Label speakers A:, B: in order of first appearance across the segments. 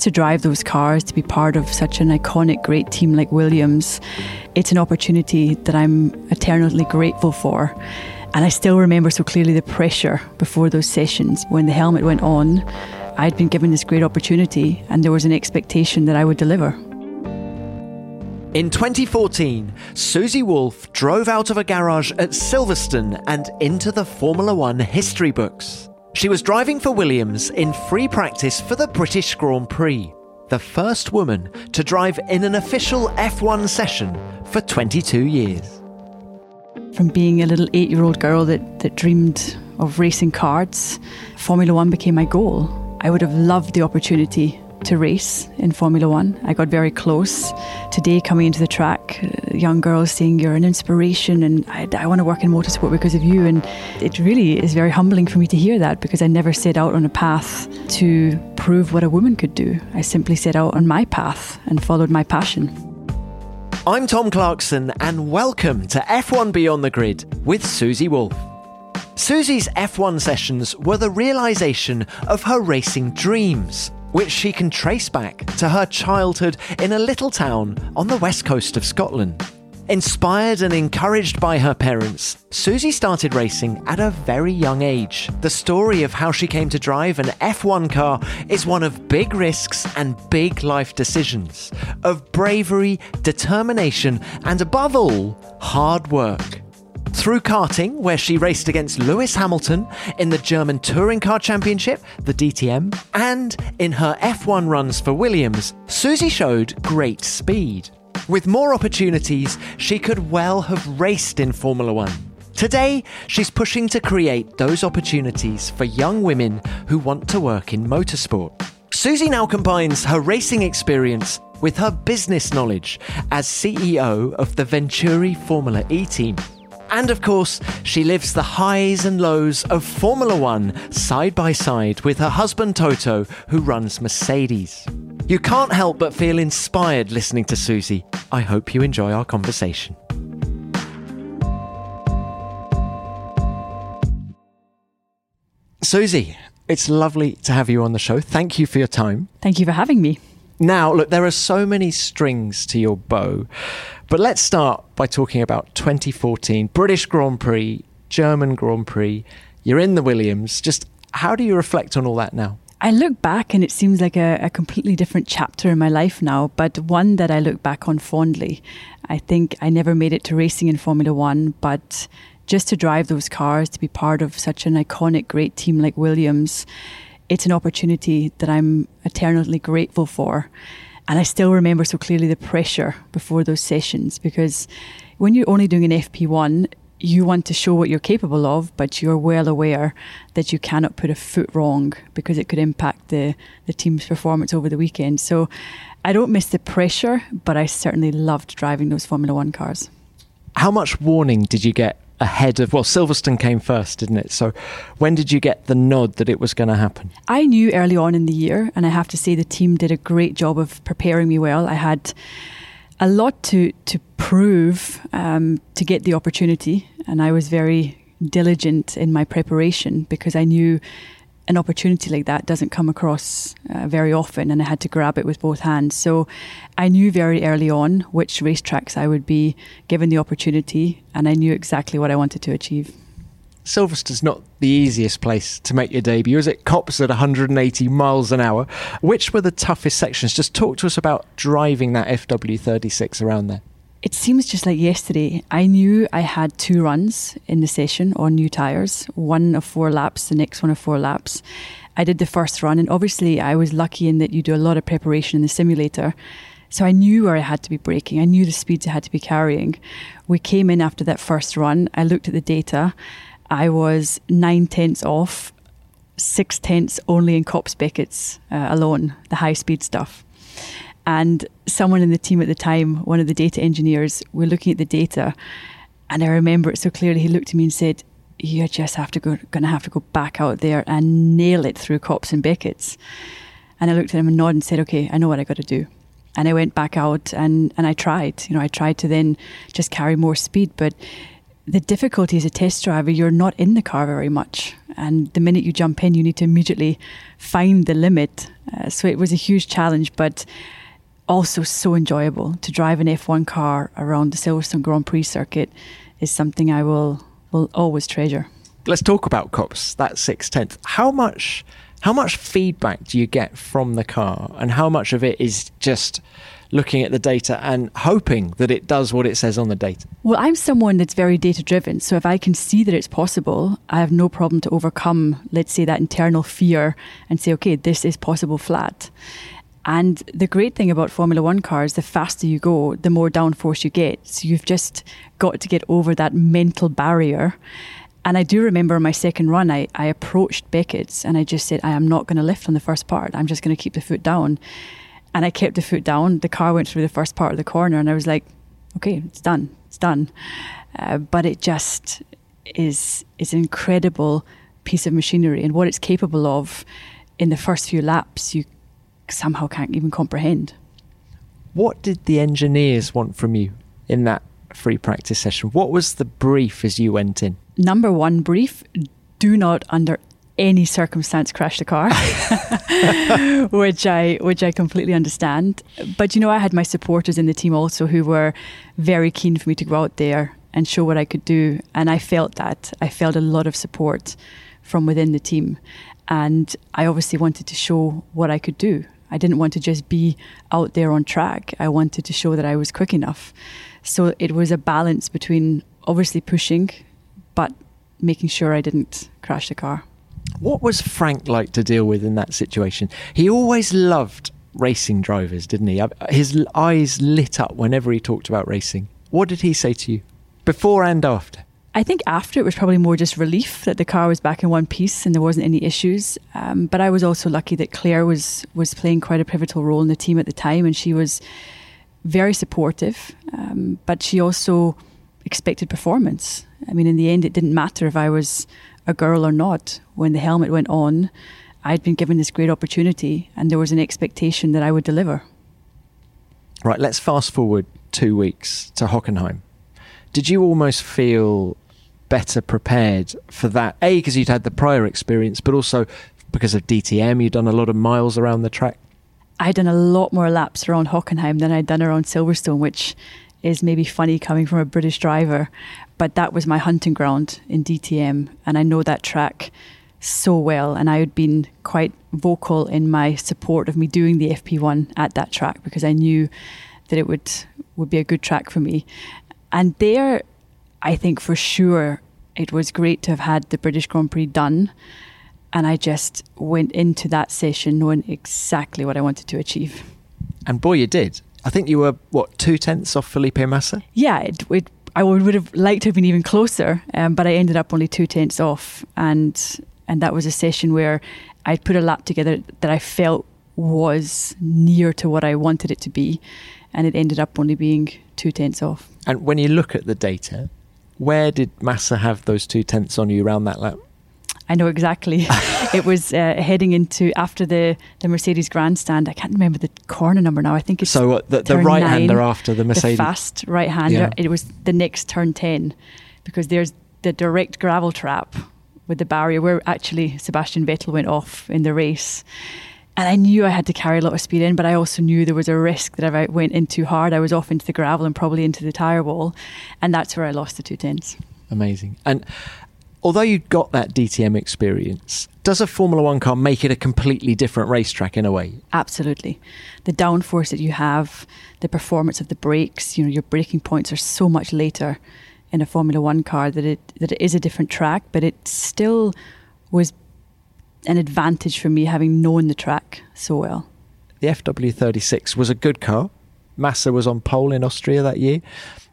A: To drive those cars, to be part of such an iconic, great team like Williams, it's an opportunity that I'm eternally grateful for. And I still remember so clearly the pressure before those sessions. When the helmet went on, I'd been given this great opportunity, and there was an expectation that I would deliver.
B: In 2014, Susie Wolff drove out of a garage at Silverstone and into the Formula One history books. She was driving for Williams in free practice for the British Grand Prix, the first woman to drive in an official F1 session for 22 years.
A: From being a little eight year old girl that, that dreamed of racing karts, Formula One became my goal. I would have loved the opportunity to race in Formula One. I got very close. Today, coming into the track, uh, young girls saying you're an inspiration and I, I want to work in motorsport because of you. And it really is very humbling for me to hear that because I never set out on a path to prove what a woman could do. I simply set out on my path and followed my passion.
B: I'm Tom Clarkson, and welcome to F1 Beyond the Grid with Susie Wolff. Susie's F1 sessions were the realization of her racing dreams which she can trace back to her childhood in a little town on the west coast of Scotland. Inspired and encouraged by her parents, Susie started racing at a very young age. The story of how she came to drive an F1 car is one of big risks and big life decisions, of bravery, determination, and above all, hard work through karting, where she raced against Lewis Hamilton in the German Touring Car Championship, the DTM, and in her F1 runs for Williams, Susie showed great speed. With more opportunities, she could well have raced in Formula One. Today, she's pushing to create those opportunities for young women who want to work in motorsport. Susie now combines her racing experience with her business knowledge as CEO of the Venturi Formula E team. And of course, she lives the highs and lows of Formula One side by side with her husband Toto, who runs Mercedes. You can't help but feel inspired listening to Susie. I hope you enjoy our conversation. Susie, it's lovely to have you on the show. Thank you for your time.
A: Thank you for having me.
B: Now, look, there are so many strings to your bow. But let's start by talking about 2014 British Grand Prix, German Grand Prix. You're in the Williams. Just how do you reflect on all that now?
A: I look back and it seems like a, a, completely different chapter in my life now, but one that I look back on fondly. I think I never made it to racing in Formula One, but just to drive those cars, to be part of such an iconic, great team like Williams, it's an opportunity that I'm eternally grateful for. And I still remember so clearly the pressure before those sessions because when you're only doing an FP1, you want to show what you're capable of, but you're well aware that you cannot put a foot wrong because it could impact the, the team's performance over the weekend. So I don't miss the pressure, but I certainly loved driving those Formula One cars.
B: How much warning did you get ahead of well Silverstone came first didn't it? So when did you get the nod that it was going to happen?
A: I knew early on in the year and I have to say the team did a great job of preparing me well. I had a lot to to prove um, to get the opportunity and I was very diligent in my preparation because I knew an opportunity like that doesn't come across uh, very often, and I had to grab it with both hands. So I knew very early on which racetracks I would be given the opportunity, and I knew exactly what I wanted to achieve.
B: Silverstone's not the easiest place to make your debut. Is it Copse at 180 miles an hour? Which were the toughest sections? Just talk to us about driving that FW36 around there.
A: It seems just like yesterday. I knew I had two runs in the session on new tyres, one of four laps, the next one of four laps. I did the first run, and obviously, I was lucky in that you do a lot of preparation in the simulator. So I knew where I had to be braking. I knew the speeds I had to be carrying. We came in after that first run. I looked at the data. I was nine tenths off, six tenths only in Copse Beckett's uh, alone, the high speed stuff. And someone in the team at the time, one of the data engineers, were looking at the data. And I remember it so clearly. He looked at me and said, You're just have to go, going to have to go back out there and nail it through Copse and Beckett's. And I looked at him and nodded and said, Okay, I know what I got to do. And I went back out and, and I tried. You know, I tried to then just carry more speed. But the difficulty as a test driver, you're not in the car very much. And the minute you jump in, you need to immediately find the limit. Uh, so it was a huge challenge, but also so enjoyable to drive an F1 car around the Silverstone Grand Prix circuit is something I will will always treasure.
B: Let's talk about Copse, that six tenth. How much how much feedback do you get from the car and how much of it is just looking at the data and hoping that it does what it says on the data?
A: Well, I'm someone that's very data driven. So if I can see that it's possible, I have no problem to overcome, let's say, that internal fear and say, okay, this is possible flat. And the great thing about Formula One cars, the faster you go, the more downforce you get. So you've just got to get over that mental barrier. And I do remember my second run, I, I approached Beckett's and I just said, I am not going to lift on the first part. I'm just going to keep the foot down. And I kept the foot down. The car went through the first part of the corner, and I was like, okay, it's done. It's done. Uh, but it just is, is an incredible piece of machinery. And what it's capable of in the first few laps, you somehow can't even comprehend.
B: What did the engineers want from you in that free practice session? What was the brief as you went in?
A: Number one brief do not under any circumstance crash the car, which I which I completely understand. But you know, I had my supporters in the team also who were very keen for me to go out there and show what I could do, and I felt that. I felt a lot of support from within the team, and I obviously wanted to show what I could do. I didn't want to just be out there on track. I wanted to show that I was quick enough. So it was a balance between obviously pushing, but making sure I didn't crash the car.
B: What was Frank like to deal with in that situation? He always loved racing drivers, didn't he? His eyes lit up whenever he talked about racing. What did he say to you before and after?
A: I think after it was probably more just relief that the car was back in one piece and there wasn't any issues. Um, but I was also lucky that Claire was was playing quite a pivotal role in the team at the time, and she was very supportive. Um, but she also expected performance. I mean, in the end, it didn't matter if I was a girl or not. When the helmet went on, I'd been given this great opportunity, and there was an expectation that I would deliver.
B: Right. Let's fast forward two weeks to Hockenheim. Did you almost feel better prepared for that? A, because you'd had the prior experience, but also because of DTM, you'd done a lot of miles around the track.
A: I'd done a lot more laps around Hockenheim than I'd done around Silverstone, which is maybe funny coming from a British driver, but that was my hunting ground in DTM, and I know that track so well. And I had been quite vocal in my support of me doing the FP1 at that track because I knew that it would would be a good track for me. And there, I think for sure it was great to have had the British Grand Prix done. And I just went into that session knowing exactly what I wanted to achieve.
B: And boy, you did. I think you were, what, two tenths off Felipe Massa?
A: Yeah, it, it, I would have liked to have been even closer, um, but I ended up only two tenths off. And, and that was a session where I put a lap together that I felt was near to what I wanted it to be. And it ended up only being two tenths off.
B: And when you look at the data, where did Massa have those two tenths on you around that lap?
A: I know exactly. it was uh, heading into after the, the Mercedes grandstand. I can't remember the corner number now. I think it's
B: so uh, the, the right hander after the Mercedes,
A: the fast right hander. Yeah. It was the next turn ten because there's the direct gravel trap with the barrier where actually Sebastian Vettel went off in the race. And I knew I had to carry a lot of speed in, but I also knew there was a risk that if I went in too hard, I was off into the gravel and probably into the tyre wall. And that's where I lost the two tenths.
B: Amazing. And although you got that DTM experience, does a Formula One car make it a completely different racetrack in a way?
A: Absolutely. The downforce that you have, the performance of the brakes, you know, your braking points are so much later in a Formula One car that it that it is a different track, but it still was an advantage for me having known the track so well.
B: The FW36 was a good car. Massa was on pole in Austria that year.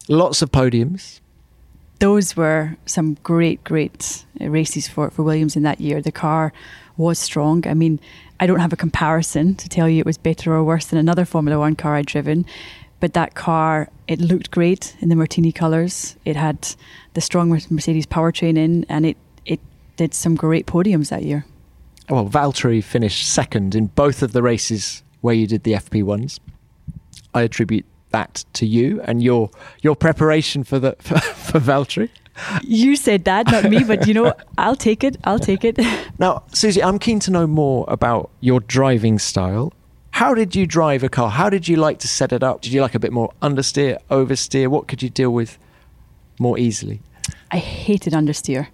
B: Lots of podiums.
A: Those were some great, great uh, races for, for Williams in that year. The car was strong. I mean, I don't have a comparison to tell you it was better or worse than another Formula One car I'd driven, but that car, it looked great in the Martini colours. It had the strong Mercedes powertrain in, and it, it did some great podiums that year
B: well, Valtteri finished second in both of the races where you did the FP1s. I attribute that to you and your your preparation for the for, for Valtteri.
A: You said that, not me, but you know, I'll take it. I'll take it.
B: Now, Susie, I'm keen to know more about your driving style. How did you drive a car? How did you like to set it up? Did you like a bit more understeer, oversteer? What could you deal with more easily?
A: I hated understeer.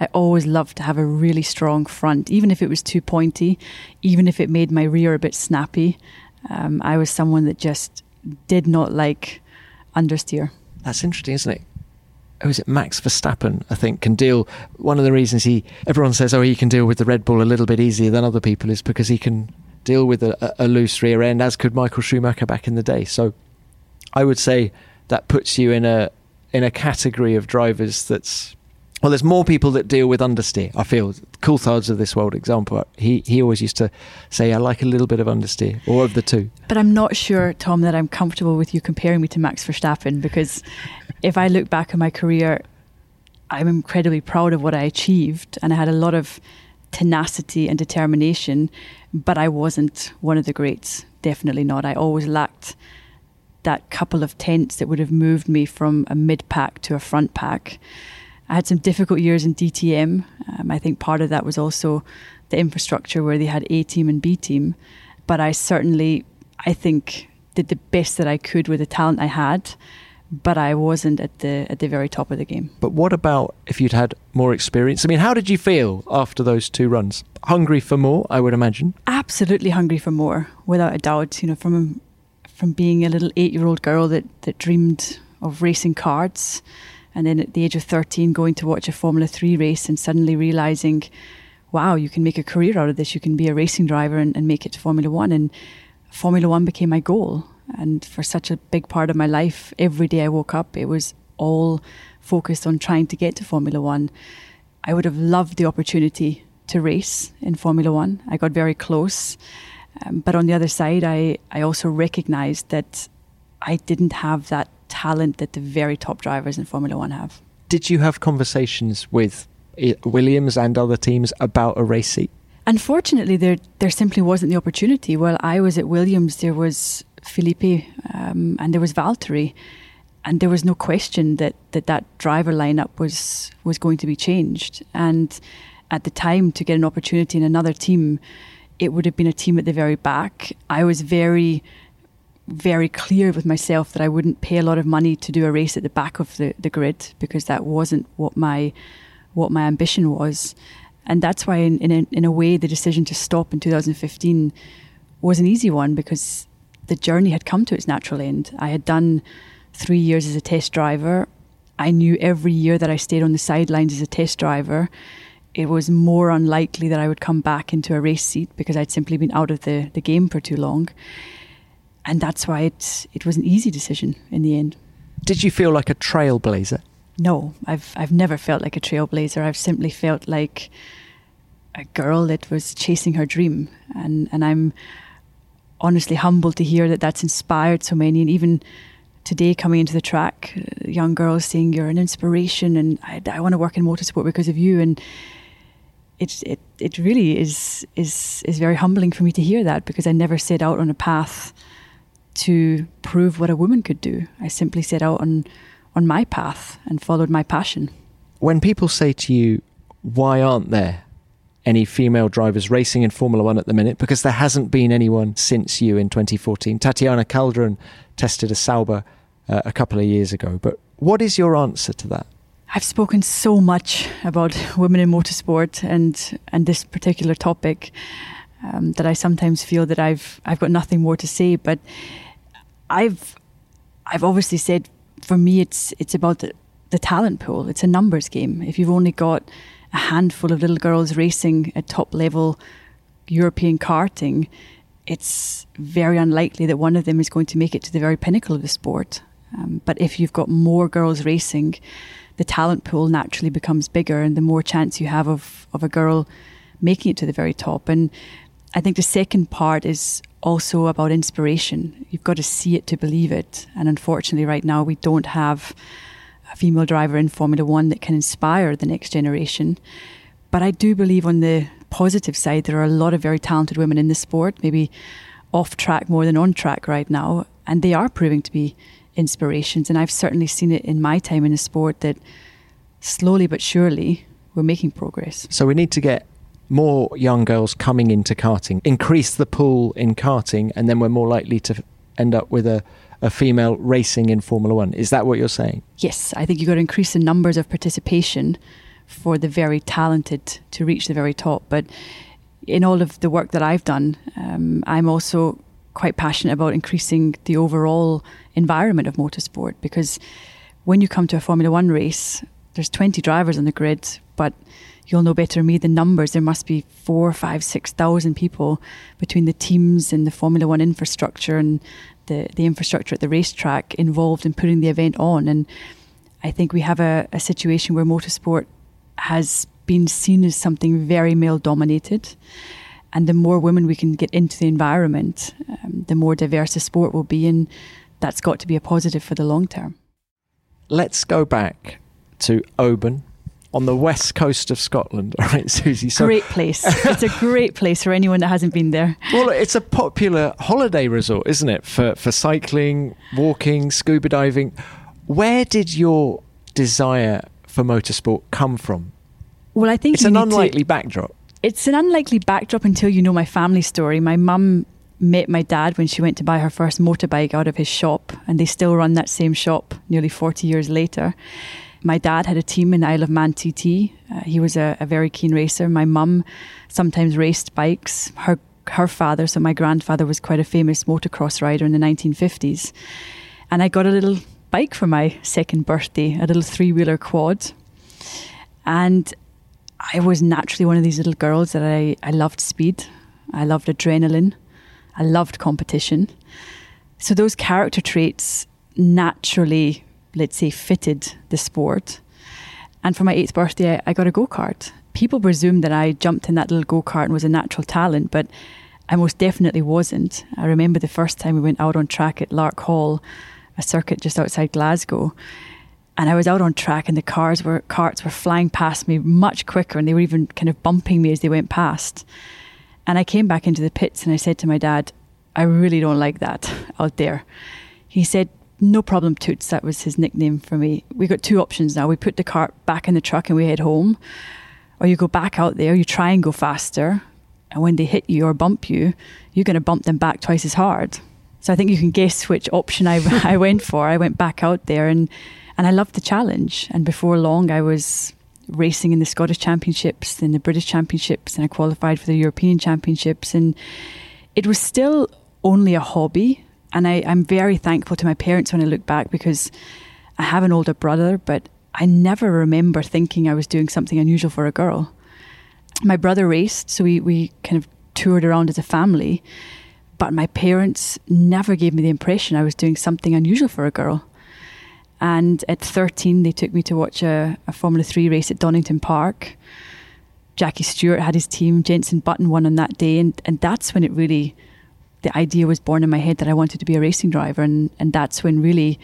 A: I always loved to have a really strong front, even if it was too pointy, even if it made my rear a bit snappy. Um, I was someone that just did not like understeer.
B: That's interesting, isn't it? Oh, is it? Max Verstappen, I think, can deal. One of the reasons he, everyone says, oh, he can deal with the Red Bull a little bit easier than other people is because he can deal with a, a loose rear end, as could Michael Schumacher back in the day. So I would say that puts you in a in a category of drivers that's well, there's more people that deal with understeer. I feel Coulthard's of this world example. He he always used to say, "I like a little bit of understeer," or of the two.
A: But I'm not sure, Tom, that I'm comfortable with you comparing me to Max Verstappen because if I look back at my career, I'm incredibly proud of what I achieved, and I had a lot of tenacity and determination. But I wasn't one of the greats. Definitely not. I always lacked that couple of tenths that would have moved me from a mid pack to a front pack. I had some difficult years in DTM. Um, I think part of that was also the infrastructure where they had A team and B team. But I certainly, I think, did the best that I could with the talent I had. But I wasn't at the at the very top of the game.
B: But what about if you'd had more experience? I mean, how did you feel after those two runs? Hungry for more, I would imagine.
A: Absolutely hungry for more, without a doubt. You know, from from being a little eight year old girl that that dreamed of racing karts and then at the age of 13 going to watch a Formula 3 race and suddenly realizing, wow, you can make a career out of this. You can be a racing driver and, and make it to Formula 1. And Formula 1 became my goal. And for such a big part of my life, every day I woke up, it was all focused on trying to get to Formula 1. I would have loved the opportunity to race in Formula 1. I got very close. Um, but on the other side, I, I also recognized that I didn't have that talent that the very top drivers in Formula One have.
B: Did you have conversations with Williams and other teams about a race seat?
A: Unfortunately, there there simply wasn't the opportunity. While I was at Williams, there was Felipe um, and there was Valtteri, and there was no question that, that that driver lineup was was going to be changed. And at the time, to get an opportunity in another team, it would have been a team at the very back. I was very very clear with myself that I wouldn't pay a lot of money to do a race at the back of the, the grid because that wasn't what my what my ambition was. And that's why, in, in, a, in a way, the decision to stop in 2015 was an easy one because the journey had come to its natural end. I had done three years as a test driver. I knew every year that I stayed on the sidelines as a test driver, it was more unlikely that I would come back into a race seat because I'd simply been out of the, the game for too long and that's why it it was an easy decision in the end.
B: Did you feel like a trailblazer?
A: No, I've I've never felt like a trailblazer. I've simply felt like a girl that was chasing her dream, and and I'm honestly humbled to hear that that's inspired so many, and even today coming into the track, uh, young girls saying you're an inspiration, and I, I want to work in motorsport because of you, and it it it really is is is very humbling for me to hear that because I never set out on a path to prove what a woman could do. I simply set out on on my path and followed my passion.
B: When people say to you, "Why aren't there any female drivers racing in Formula One at the minute?" Because there hasn't been anyone since you in 2014. Tatiana Calderon tested a Sauber uh, a couple of years ago. But what is your answer to that?
A: I've spoken so much about women in motorsport and and this particular topic um, that I sometimes feel that I've I've got nothing more to say. But I've I've obviously said for me it's it's about the, the talent pool. It's a numbers game. If you've only got a handful of little girls racing at top level European karting, it's very unlikely that one of them is going to make it to the very pinnacle of the sport. Um, but if you've got more girls racing, the talent pool naturally becomes bigger, and the more chance you have of of a girl making it to the very top. And I think the second part is also about inspiration. You've got to see it to believe it. And unfortunately, right now, we don't have a female driver in Formula One that can inspire the next generation. But I do believe on the positive side, there are a lot of very talented women in the sport, maybe off track more than on track right now. And they are proving to be inspirations. And I've certainly seen it in my time in the sport that slowly but surely, we're making progress.
B: So we need to get more young girls coming into karting, increase the pool in karting, and then we're more likely to end up with a, a female racing in Formula One. Is that what you're saying?
A: Yes, I think you've got to increase the numbers of participation for the very talented to reach the very top. But in all of the work that I've done, um, I'm also quite passionate about increasing the overall environment of motorsport because when you come to a Formula One race, there's 20 drivers on the grid, but you'll know better than me the numbers. There must be four, five, six thousand people between the teams and the Formula One infrastructure and the, the infrastructure at the racetrack involved in putting the event on. And I think we have a, a situation where motorsport has been seen as something very male dominated. And the more women we can get into the environment, um, the more diverse the sport will be. And that's got to be a positive for the long term.
B: Let's go back to Oban on the west coast of Scotland. All right, Susie.
A: So, great place. it's a great place for anyone that hasn't been there.
B: Well, it's a popular holiday resort, isn't it? For for cycling, walking, scuba diving. Where did your desire for motorsport come from?
A: Well, I think
B: it's an unlikely to, backdrop.
A: It's an unlikely backdrop until you know my family story. My mum met my dad when she went to buy her first motorbike out of his shop, and they still run that same shop nearly 40 years later. My dad had a team in Isle of Man TT. Uh, he was a, a, very keen racer. My mum sometimes raced bikes. Her her father, so my grandfather, was quite a famous motocross rider in the 1950s. And I got a little bike for my second birthday, a little three wheeler quad. And I was naturally one of these little girls that I, I loved speed, I loved adrenaline, I loved competition. So those character traits naturally let's say, fitted the sport. And for my eighth birthday, I, got a go kart. People presumed that I jumped in that little go kart and was a natural talent, but I most definitely wasn't. I remember the first time we went out on track at Larkhall, a circuit just outside Glasgow. And I was out on track, and the cars were karts were flying past me much quicker, and they were even kind of bumping me as they went past. And I came back into the pits, and I said to my dad, "I really don't like that out there." He said, no problem, Toots. That was his nickname for me. We got two options now. We put the kart back in the truck and we head home, or you go back out there, you try and go faster, and when they hit you or bump you, you're going to bump them back twice as hard. So I think you can guess which option I, I went for. I went back out there and, and I loved the challenge. And before long, I was racing in the Scottish Championships, in the British Championships, and I qualified for the European Championships. And it was still only a hobby and I, I'm very thankful to my parents when I look back because I have an older brother, but I never remember thinking I was doing something unusual for a girl. My brother raced, so we, we kind of toured around as a family, but my parents never gave me the impression I was doing something unusual for a girl. And at 13, they took me to watch a, a Formula 3 race at Donington Park. Jackie Stewart had his team, Jenson Button won on that day, and, and that's when it really the idea was born in my head that I wanted to be a racing driver, and and that's when really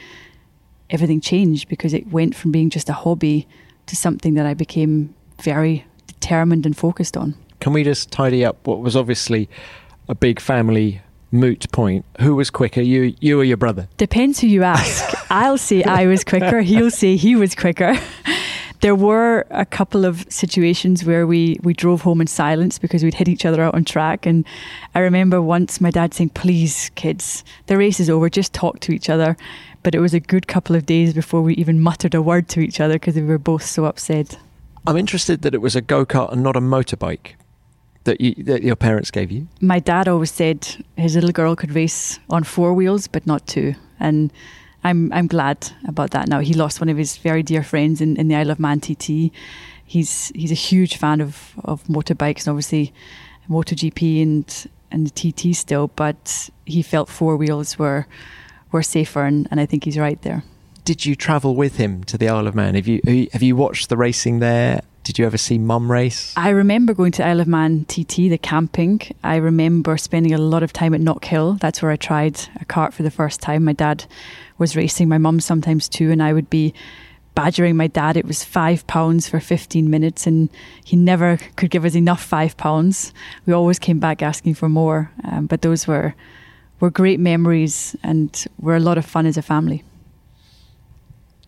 A: everything changed because it went from being just a hobby to something that I became very determined and focused on.
B: Can we just tidy up what was obviously a big family moot point? Who was quicker, you you or your brother?
A: Depends who you ask. I'll say I was quicker. He'll say he was quicker. There were a couple of situations where we, we drove home in silence because we'd hit each other out on track. And I remember once my dad saying, Please, kids, the race is over, just talk to each other. But it was a good couple of days before we even muttered a word to each other because we were both so upset.
B: I'm interested that it was a go kart and not a motorbike that, you, that your parents gave you.
A: My dad always said his little girl could race on four wheels, but not two. And I'm I'm glad about that now. He lost one of his very dear friends in, in the Isle of Man TT. He's he's a huge fan of, of motorbikes and obviously MotoGP and and the TT still, but he felt four wheels were were safer and, and I think he's right there.
B: Did you travel with him to the Isle of Man? Have you have you watched the racing there? Did you ever see Mum race?
A: I remember going to Isle of Man TT, the camping. I remember spending a lot of time at Knockhill. That's where I tried a kart for the first time. My dad was racing, my mum sometimes too, and I would be badgering my dad. It was five pounds for 15 minutes, and he never could give us enough five pounds. We always came back asking for more. Um, but those were were great memories and were a lot of fun as a family.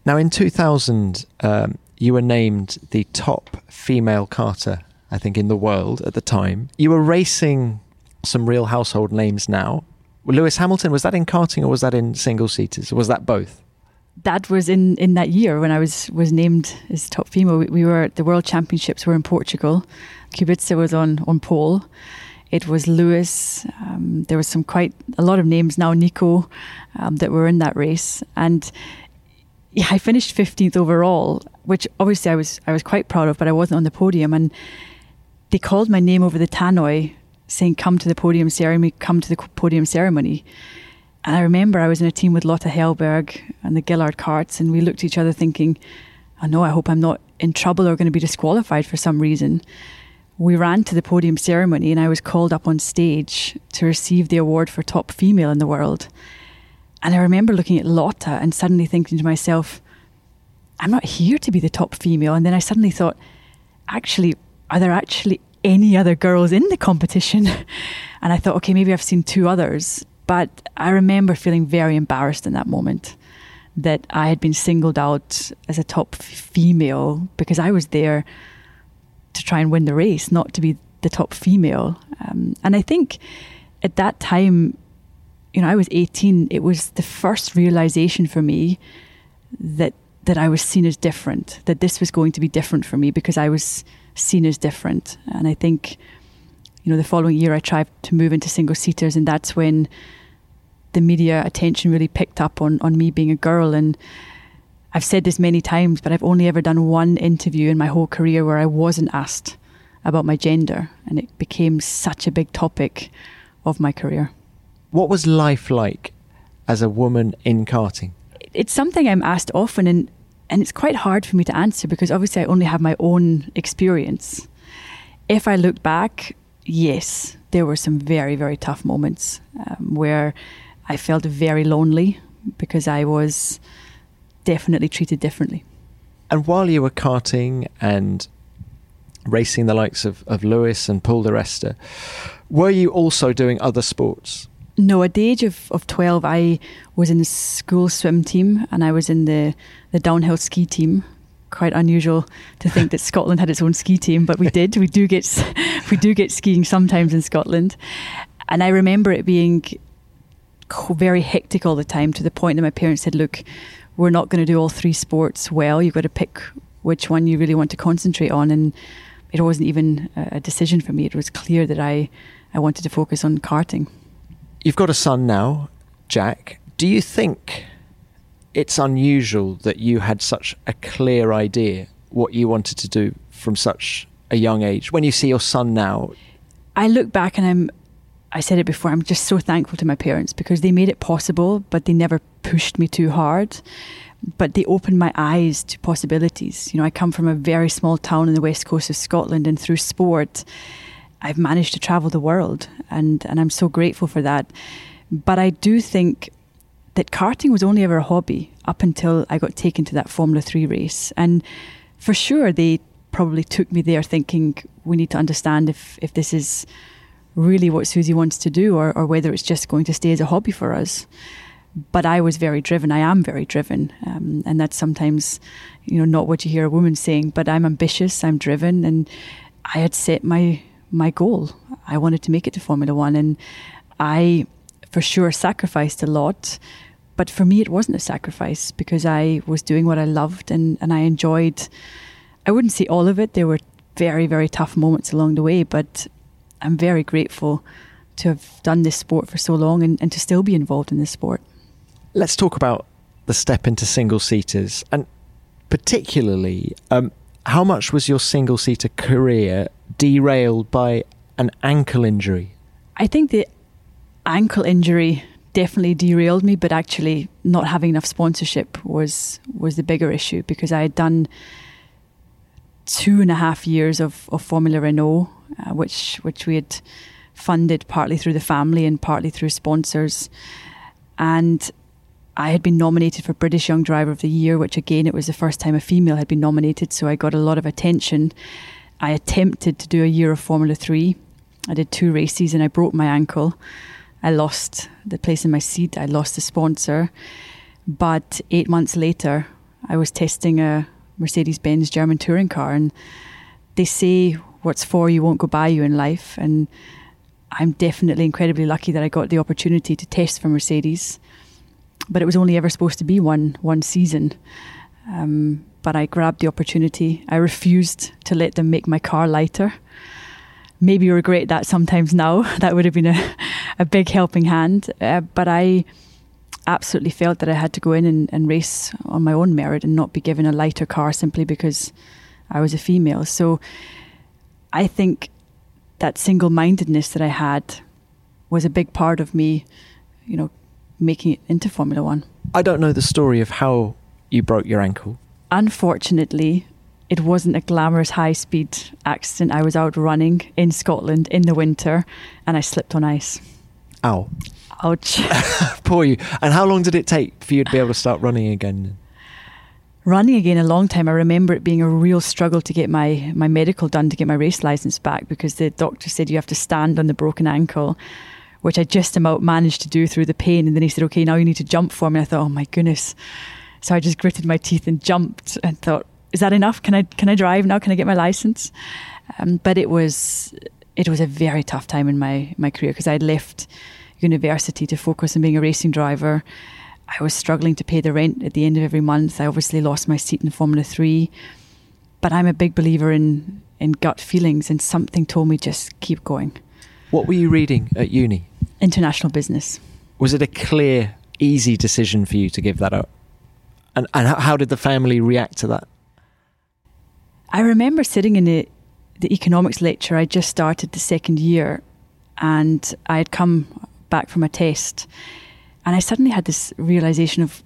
B: Now, in 2000, um, you were named the top female karter, I think, in the world at the time. You were racing some real household names now. Lewis Hamilton, was that in karting or was that in single seaters? Was that both?
A: That was in, in that year when I was, was named as top female. We, we were the World Championships were in Portugal. Kubica was on on pole. It was Lewis. Um, there was some quite a lot of names now. Nico um, that were in that race, and yeah, I finished fifteenth overall, which obviously I was I was quite proud of, but I wasn't on the podium. And they called my name over the tannoy, saying, "Come to the podium ceremony. Come to the podium ceremony." And I remember I was in a team with Lotta Hellberg and the Gillard karts, and we looked at each other thinking, "I oh, know. I hope I'm not in trouble or going to be disqualified for some reason." we ran to the podium ceremony and I was called up on stage to receive the award for top female in the world. And I remember looking at Lotta and suddenly thinking to myself, I'm not here to be the top female. And then I suddenly thought, actually, are there actually any other girls in the competition? and I thought, okay, maybe I've seen two others. But I remember feeling very embarrassed in that moment that I had been singled out as a top female because I was there to try and win the race, not to be the top female. Um, and I think at that time, you know, I was 18. It was the first realization for me that that I was seen as different. That this was going to be different for me because I was seen as different. And I think, you know, the following year I tried to move into single seaters, and that's when the media attention really picked up on on me being a girl and I've said this many times, but I've only ever done one interview in my whole career where I wasn't asked about my gender, and it became such a big topic of my career.
B: What was life like as a woman in karting?
A: It's something I'm asked often, and, and it's quite hard for me to answer because obviously I only have my own experience. If I look back, yes, there were some very, very tough moments um, where I felt very lonely because I was definitely treated differently.
B: And while you were karting and racing the likes of, of Lewis and Paul di Resta, were you also doing other sports?
A: No, at the age of, of 12, I was in the school swim team and I was in the, the downhill ski team. Quite unusual to think that Scotland had its own ski team, but we did. We do get we do get skiing sometimes in Scotland, and I remember it being very hectic all the time to the point that my parents said, "Look, we're not going to do all three sports well. You've got to pick which one you really want to concentrate on. And it wasn't even a decision for me. It was clear that I, I wanted to focus on karting.
B: You've got a son now, Jack. Do you think it's unusual that you had such a clear idea what you wanted to do from such a young age? When you see your son now,
A: I look back and I'm I said it before, I'm just so thankful to my parents because they made it possible, but they never pushed me too hard. But they opened my eyes to possibilities. You know, I come from a very small town on the west coast of Scotland, and through sport, I've managed to travel the world, and, and I'm so grateful for that. But I do think that karting was only ever a hobby up until I got taken to that Formula 3 race. And for sure, they probably took me there thinking we need to understand if, if this is really what Susie wants to do or, or whether it's just going to stay as a hobby for us. But I was very driven. I am very driven. Um, and that's sometimes, you know, not what you hear a woman saying, but I'm ambitious, I'm driven, and I had set my my goal. I wanted to make it to Formula One, and I, for sure, sacrificed a lot. But for me, it wasn't a sacrifice because I was doing what I loved and, and I enjoyed. I wouldn't say all of it. There were very, very tough moments along the way, but I'm very grateful to have done this sport for so long and, and to still be involved in this sport.
B: Let's talk about the step into single seaters and particularly um, how much was your single seater career derailed by an ankle injury?
A: I think the ankle injury definitely derailed me, but actually not having enough sponsorship was was the bigger issue because I had done two and a half years of, of Formula Renault uh, which which we had funded partly through the family and partly through sponsors. And I had been nominated for British Young Driver of the Year, which again, it was the first time a female had been nominated, so I got a lot of attention. I attempted to do a year of Formula 3. I did two races and I broke my ankle. I lost the place in my seat, I lost the sponsor. But eight months later, I was testing a Mercedes Benz German touring car. And they say what's for you won't go by you in life. And I'm definitely incredibly lucky that I got the opportunity to test for Mercedes. But it was only ever supposed to be one one season. Um, but I grabbed the opportunity. I refused to let them make my car lighter. Maybe regret that sometimes now. That would have been a, a big helping hand. Uh, but I absolutely felt that I had to go in and, and race on my own merit and not be given a lighter car simply because I was a female. So I think that single mindedness that I had was a big part of me, you know, making it into Formula One.
B: I don't know the story of how you broke your ankle.
A: Unfortunately, it wasn't a glamorous high speed accident. I was out running in Scotland in the winter and I slipped on ice.
B: Ow.
A: Ouch.
B: Poor you. And how long did it take for you to be able to start running again?
A: Running again a long time. I remember it being a real struggle to get my, my medical done to get my race license back because the doctor said you have to stand on the broken ankle, which I just about managed to do through the pain. And then he said, okay, now you need to jump for me. I thought, oh my goodness. So I just gritted my teeth and jumped and thought, is that enough? Can I can I drive now? Can I get my license? Um, but it was it was a very tough time in my my career because I'd left university to focus on being a racing driver. I was struggling to pay the rent at the end of every month. I obviously lost my seat in Formula Three, but I'm a big believer in in gut feelings, and something told me just keep going.
B: What were you reading at uni?
A: International business.
B: Was it a clear, easy decision for you to give that up? And and how did the family react to that?
A: I remember sitting in the the economics lecture. I just started the second year, and I had come back from a test, and I suddenly had this realization of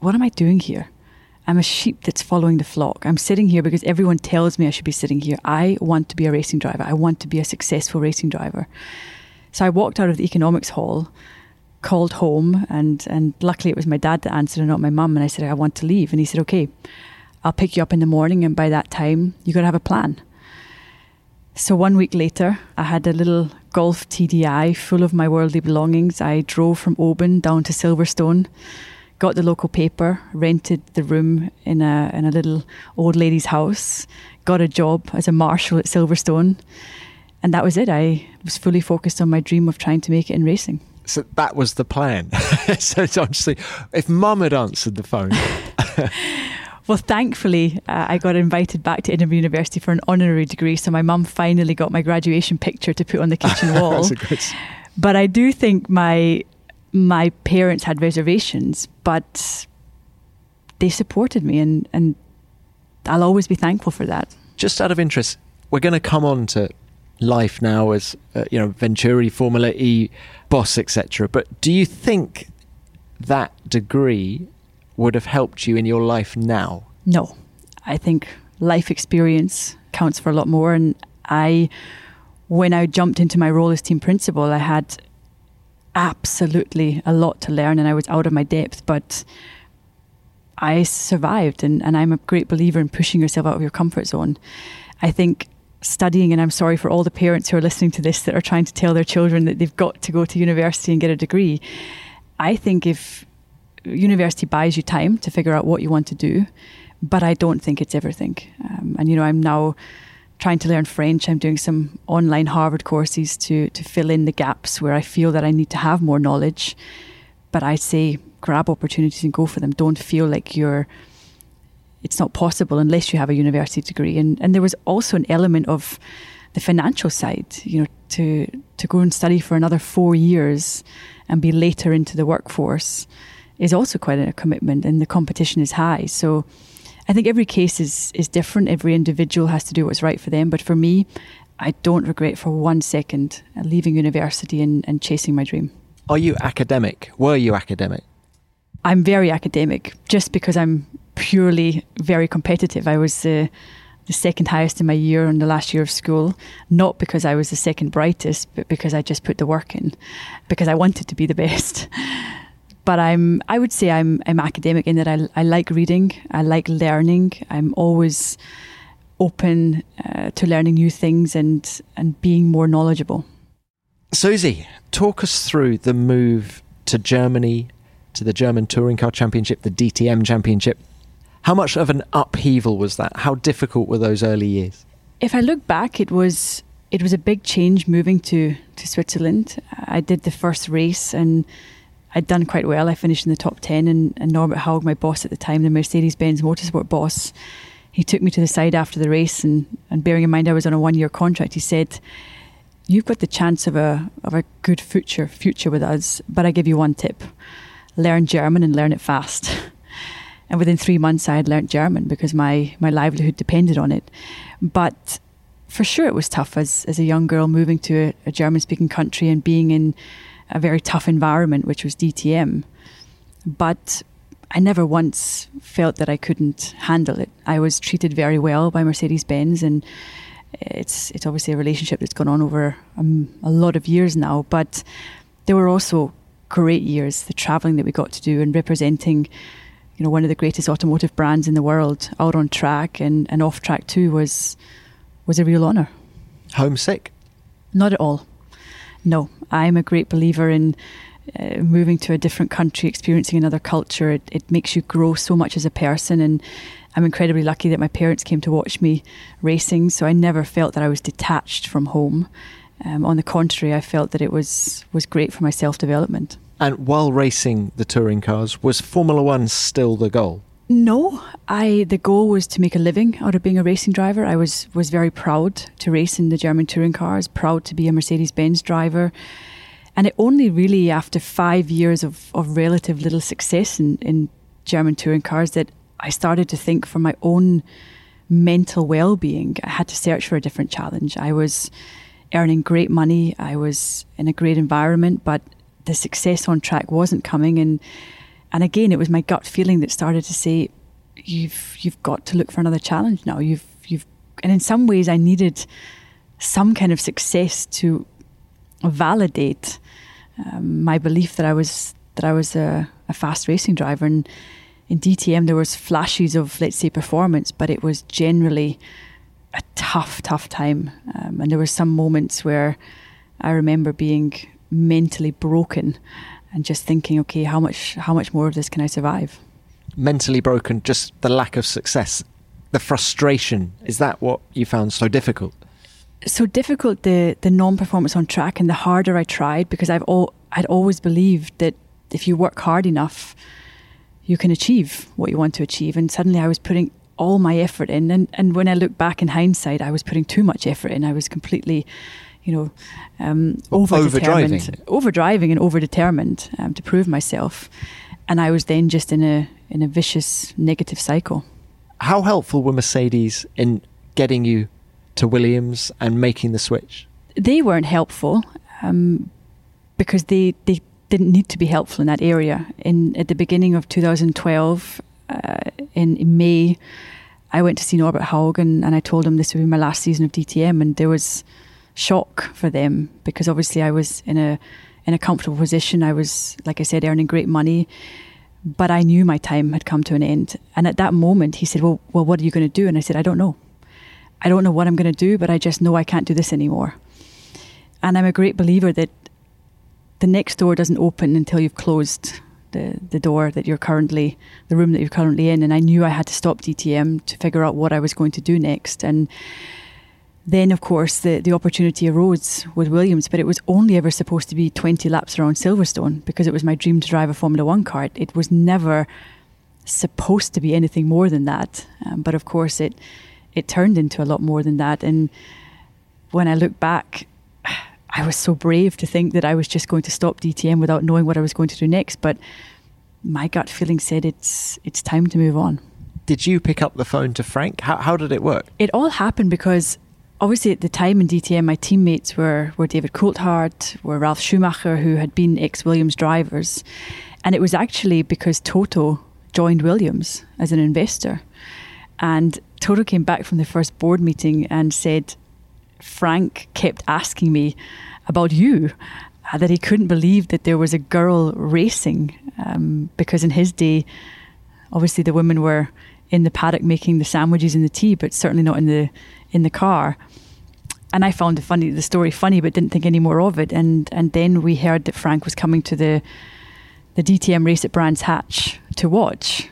A: what am I doing here? I'm a sheep that's following the flock. I'm sitting here because everyone tells me I should be sitting here. I want to be a racing driver. I want to be a successful racing driver. So I walked out of the economics hall, called home, and and luckily it was my dad that answered and not my mum. And I said I want to leave, and he said okay. I'll pick you up in the morning, and by that time, you got to have a plan. So one week later, I had a little Golf TDI full of my worldly belongings. I drove from Oban down to Silverstone, got the local paper, rented the room in a in a little old lady's house, got a job as a marshal at Silverstone, and that was it. I was fully focused on my dream of trying to make it in racing.
B: So that was the plan. so honestly, if Mum had answered the phone.
A: Well, thankfully, uh, I got invited back to Edinburgh University for an honorary degree. So my mum finally got my graduation picture to put on the kitchen wall. but I do think my my parents had reservations, but they supported me, and and I'll always be thankful for that.
B: Just out of interest, we're going to come on to life now as uh, you know Venturi, Formula E boss, etc. But do you think that degree would have helped you in your life now?
A: No. I think life experience counts for a lot more. And I, when I jumped into my role as team principal, I had absolutely a lot to learn and I was out of my depth, but I survived. And, and I'm a great believer in pushing yourself out of your comfort zone. I think studying, and I'm sorry for all the parents who are listening to this that are trying to tell their children that they've got to go to university and get a degree. I think if university buys you time to figure out what you want to do, but I don't think it's everything. Um, and you know, I'm now trying to learn French. I'm doing some online Harvard courses to to fill in the gaps where I feel that I need to have more knowledge. But I say grab opportunities and go for them. Don't feel like you're it's not possible unless you have a university degree. And and there was also an element of the financial side, you know, to to go and study for another four years and be later into the workforce is also quite a commitment and the competition is high. So I think every case is, is different. Every individual has to do what's right for them. But for me, I don't regret for one second leaving university and, and chasing my dream.
B: Are you academic? Were you academic?
A: I'm very academic just because I'm purely very competitive. I was uh, the second highest in my year in the last year of school, not because I was the second brightest, but because I just put the work in, because I wanted to be the best. but I'm I would say I'm I'm academic in that I I like reading, I like learning. I'm always open uh, to learning new things and and being more knowledgeable.
B: Susie, talk us through the move to Germany, to the German Touring Car Championship, the DTM Championship. How much of an upheaval was that? How difficult were those early years?
A: If I look back, it was it was a big change moving to to Switzerland. I did the first race and I'd done quite well. I finished in the top ten, and, and Norbert Haug, my boss at the time, the Mercedes Benz Motorsport boss, he took me to the side after the race, and, and bearing in mind I was on a one year contract, he said, "You've got the chance of a of a good future future with us, but I give you one tip: learn German and learn it fast." and within three months, I had learnt German because my my livelihood depended on it. But for sure, it was tough as as a young girl moving to a, a German speaking country and being in a very tough environment, which was DTM. But I never once felt that I couldn't handle it. I was treated very well by Mercedes Benz, and it's it's obviously a relationship that's gone on over um, a lot of years now. But there were also great years, the traveling that we got to do and representing, you know, one of the greatest automotive brands in the world out on track and, and off track too was was a real honour.
B: Homesick?
A: Not at all. No, I'm a great believer in uh, moving to a different country, experiencing another culture. It, it makes you grow so much as a person. And I'm incredibly lucky that my parents came to watch me racing. So I never felt that I was detached from home. Um, on the contrary, I felt that it was, was great for my self development.
B: And while racing the touring cars, was Formula One still the goal?
A: No, I the goal was to make a living out of being a racing driver. I was was very proud to race in the German touring cars, proud to be a Mercedes Benz driver. And it only really after five years of, of relative little success in, in German touring cars that I started to think for my own mental well being, I had to search for a different challenge. I was earning great money, I was in a great environment, but the success on track wasn't coming and and again, it was my gut feeling that started to say, "You've you've got to look for another challenge now. You've you've." And in some ways, I needed some kind of success to validate um, my belief that I was that I was a, a fast racing driver. And in DTM, there was flashes of let's say performance, but it was generally a tough, tough time. Um, and there were some moments where I remember being mentally broken and just thinking, okay, how much how much more of this can I survive?
B: Mentally broken, just the lack of success, the frustration. Is that what you found so difficult?
A: So difficult the the non-performance on track, and the harder I tried because I've all I'd always believed that if you work hard enough, you can achieve what you want to achieve. And suddenly I was putting all my effort in, and and when I look back in hindsight, I was putting too much effort in. I was completely you know, um, over determined, overdriving and over determined um, to prove myself, and I was then just in a in a vicious negative cycle.
B: How helpful were Mercedes in getting you to Williams and making the switch?
A: They weren't helpful um, because they they didn't need to be helpful in that area. In at the beginning of 2012, uh, in, in May. I went to see Norbert Haug and, and I told him this would be my last season of DTM, and there was shock for them because obviously I was in a in a comfortable position. I was, like I said, earning great money, but I knew my time had come to an end. And at that moment, he said, "Well, well, what are you going to do?" And I said, "I don't know. I don't know what I'm going to do, but I just know I can't do this anymore." And I'm a great believer that the next door doesn't open until you've closed the the door that you're currently the room that you're currently in. And I knew I had to stop DTM to figure out what I was going to do next. And then, of course, the, the opportunity arose with Williams, but it was only ever supposed to be 20 laps around Silverstone because it was my dream to drive a Formula One car. It was never supposed to be anything more than that. Um, but of course, it it turned into a lot more than that. And when I look back, I was so brave to think that I was just going to stop DTM without knowing what I was going to do next. But my gut feeling said it's it's time to move on.
B: Did you pick up the phone to Frank? How, how did it work?
A: It all happened because obviously at the time in DTM, my teammates were, were David Coulthard, were Ralf Schumacher, who had been ex Williams drivers. And it was actually because Toto joined Williams as an investor. And Toto came back from the first board meeting and said, Frank kept asking me about you, uh, that he couldn't believe that there was a girl racing. Um, because in his day, obviously the women were in the paddock making the sandwiches and the tea, but certainly not in the in the car and I found the funny the story funny, but didn't think any more of it. And and then we heard that Frank was coming to the the DTM race at Brands Hatch to watch.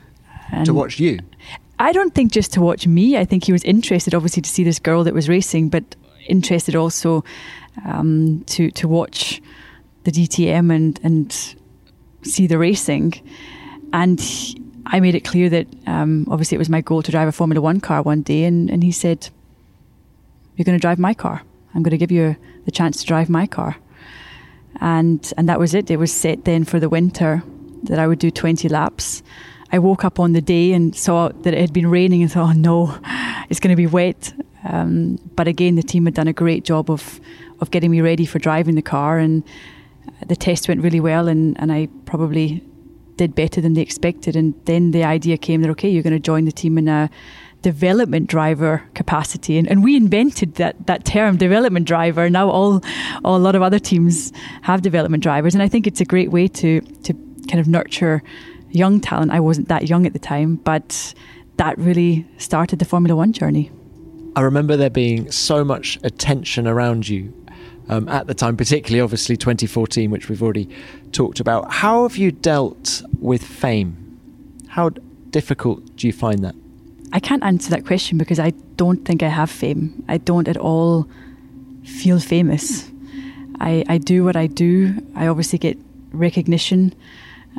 B: And to watch you.
A: I don't think just to watch me. I think he was interested, obviously, to see this girl that was racing, but interested also um, to to watch the DTM and and see the racing. And he, I made it clear that um, obviously it was my goal to drive a Formula One car one day, and, and he said, "You're going to drive my car. I'm going to give you the chance to drive my car." And and that was it. It was set then for the winter that I would do 20 laps. I woke up on the day and saw that it had been raining and thought, "Oh no, it's going to be wet." Um, but again, the team had done a great job of of getting me ready for driving the car, and the test went really well, and, and I probably did better than they expected. And then the idea came that okay, you're going to join the team in a development driver capacity, and, and we invented that that term, development driver. Now all, all a lot of other teams have development drivers, and I think it's a great way to to kind of nurture young talent. I wasn't that young at the time, but that really started the Formula One journey.
B: I remember there being so much attention around you um, at the time, particularly obviously 2014, which we've already talked about. How have you dealt with fame? How difficult do you find that?
A: I can't answer that question because I don't think I have fame. I don't at all feel famous. I, I do what I do. I obviously get recognition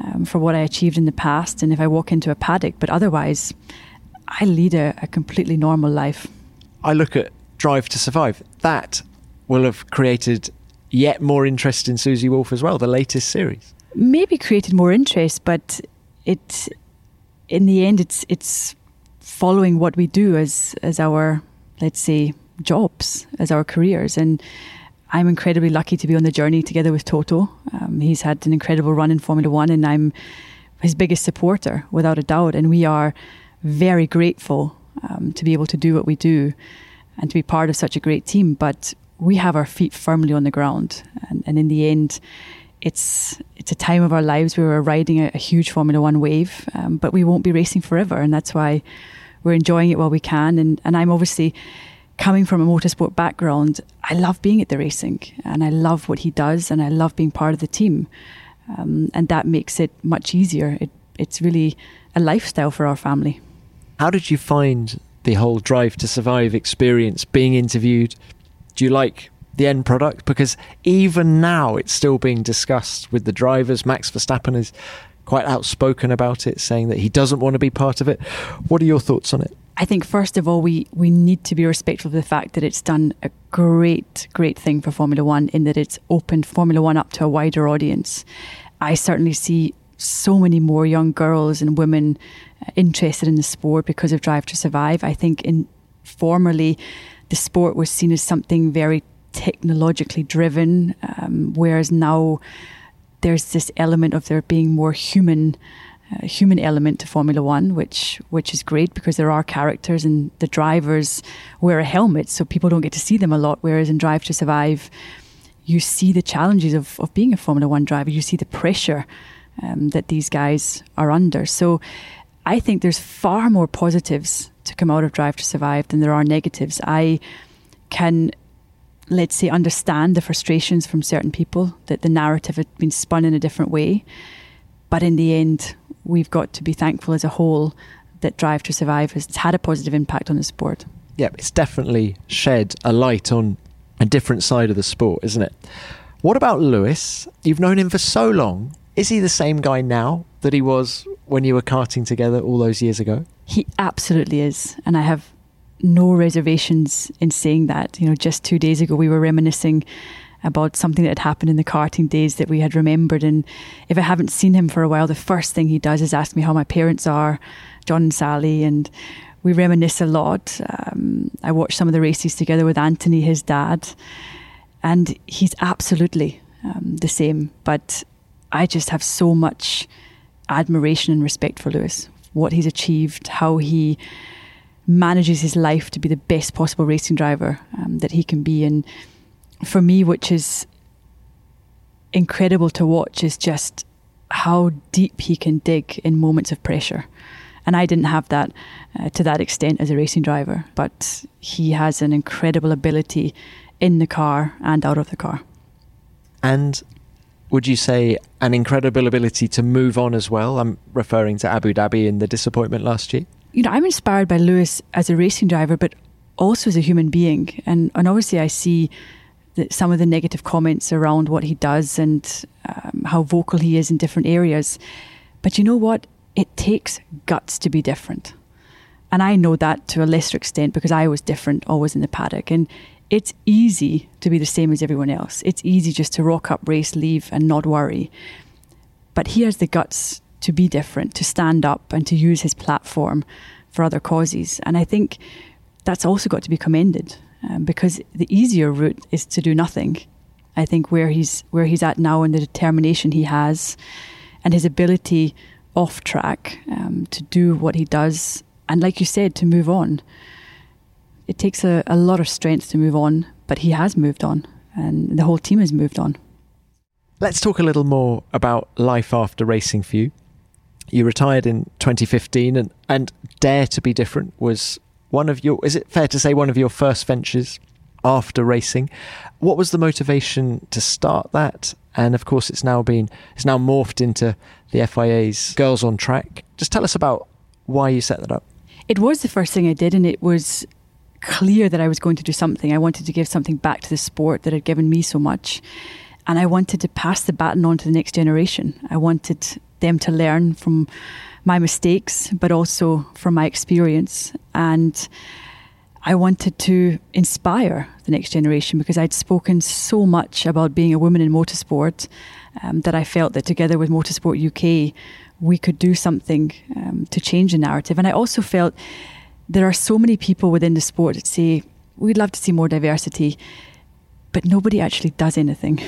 A: um, for what I achieved in the past and if I walk into a paddock, but otherwise, I lead a, a completely normal life.
B: I look at Drive to Survive. That will have created yet more interest in Susie Wolff as well, the latest series.
A: Maybe created more interest, but it, in the end, it's it's following what we do as as our let's say jobs, as our careers, and I'm incredibly lucky to be on the journey together with Toto. Um, he's had an incredible run in Formula One, and I'm his biggest supporter without a doubt. And we are very grateful um, to be able to do what we do and to be part of such a great team. But we have our feet firmly on the ground, and, and in the end, it's it's a time of our lives where we're riding a, a huge Formula One wave, um, but we won't be racing forever, and that's why we're enjoying it while we can. And and I'm obviously coming from a motorsport background. I love being at the racing, and I love what he does, and I love being part of the team, um, and that makes it much easier. It, it's really a lifestyle for our family.
B: How did you find the whole Drive to Survive experience? Being interviewed, do you like the end product? Because even now, it's still being discussed with the drivers. Max Verstappen is quite outspoken about it, saying that he doesn't want to be part of it. What are your thoughts on it?
A: I think first of all, we we need to be respectful of the fact that it's done a great, great thing for Formula One in that it's opened Formula One up to a wider audience. I certainly see so many more young girls and women uh, interested in the sport because of Drive to Survive. I think in formerly the sport was seen as something very technologically driven, um, whereas now there's this element of there being more human. Uh, human element to Formula One, which which is great because there are characters and the drivers wear a helmet, so people don't get to see them a lot. Whereas in Drive to Survive, you see the challenges of, of being a Formula One driver. You see the pressure um, that these guys are under. So I think there's far more positives to come out of Drive to Survive than there are negatives. I can, let's say, understand the frustrations from certain people that the narrative had been spun in a different way. But in the end, we've got to be thankful as a whole that Drive to Survive has had a positive impact on the sport.
B: Yeah, it's definitely shed a light on a different side of the sport, isn't it? What about Lewis? You've known him for so long. Is he the same guy now that he was when you were karting together all those years ago?
A: He absolutely is. And I have no reservations in saying that. You know, just two days ago, we were reminiscing about something that had happened in the karting days that we had remembered. And if I haven't seen him for a while, the first thing he does is ask me how my parents are, John and Sally. And we reminisce a lot. Um, I watched some of the races together with Anthony, his dad. And he's absolutely um, the same. But I just have so much admiration and respect for Lewis what he's achieved, how he manages his life to be the best possible racing driver um, that he can be. And for me, which is incredible to watch, is just how deep he can dig in moments of pressure. And I didn't have that uh, to that extent as a racing driver, but he has an incredible ability in the car and out of the car.
B: And would you say an incredible ability to move on as well? I'm referring to Abu Dhabi and the disappointment last year.
A: you know, I'm inspired by Lewis as a racing driver, but also as a human being. And, and obviously, I see that some of the negative comments around what he does and um, how vocal he is in different areas. But you know what? It takes guts to be different. And I know that to a lesser extent because I was different always in the paddock. And it's easy to be the same as everyone else. It's easy just to rock up, race, leave, and not worry. But he has the guts to be different, to stand up, and to use his platform for other causes. And I think that's also got to be commended um, because the easier route is to do nothing. I think where he's where he's at now and the determination he has, and his ability off track um, to do what he does, and like you said, to move on. It takes a, a lot of strength to move on, but he has moved on, and the whole team has moved on.
B: Let's talk a little more about life after racing for you. You retired in 2015, and, and Dare to Be Different was one of your, is it fair to say, one of your first ventures after racing? What was the motivation to start that? And of course, it's now been, it's now morphed into the FIA's Girls on Track. Just tell us about why you set that up.
A: It was the first thing I did, and it was clear that I was going to do something. I wanted to give something back to the sport that had given me so much. And I wanted to pass the baton on to the next generation. I wanted them to learn from my mistakes, but also from my experience. And I wanted to inspire the next generation because I'd spoken so much about being a woman in motorsport um, that I felt that together with Motorsport UK, we could do something um, to change the narrative. And I also felt there are so many people within the sport that say, we'd love to see more diversity, but nobody actually does anything.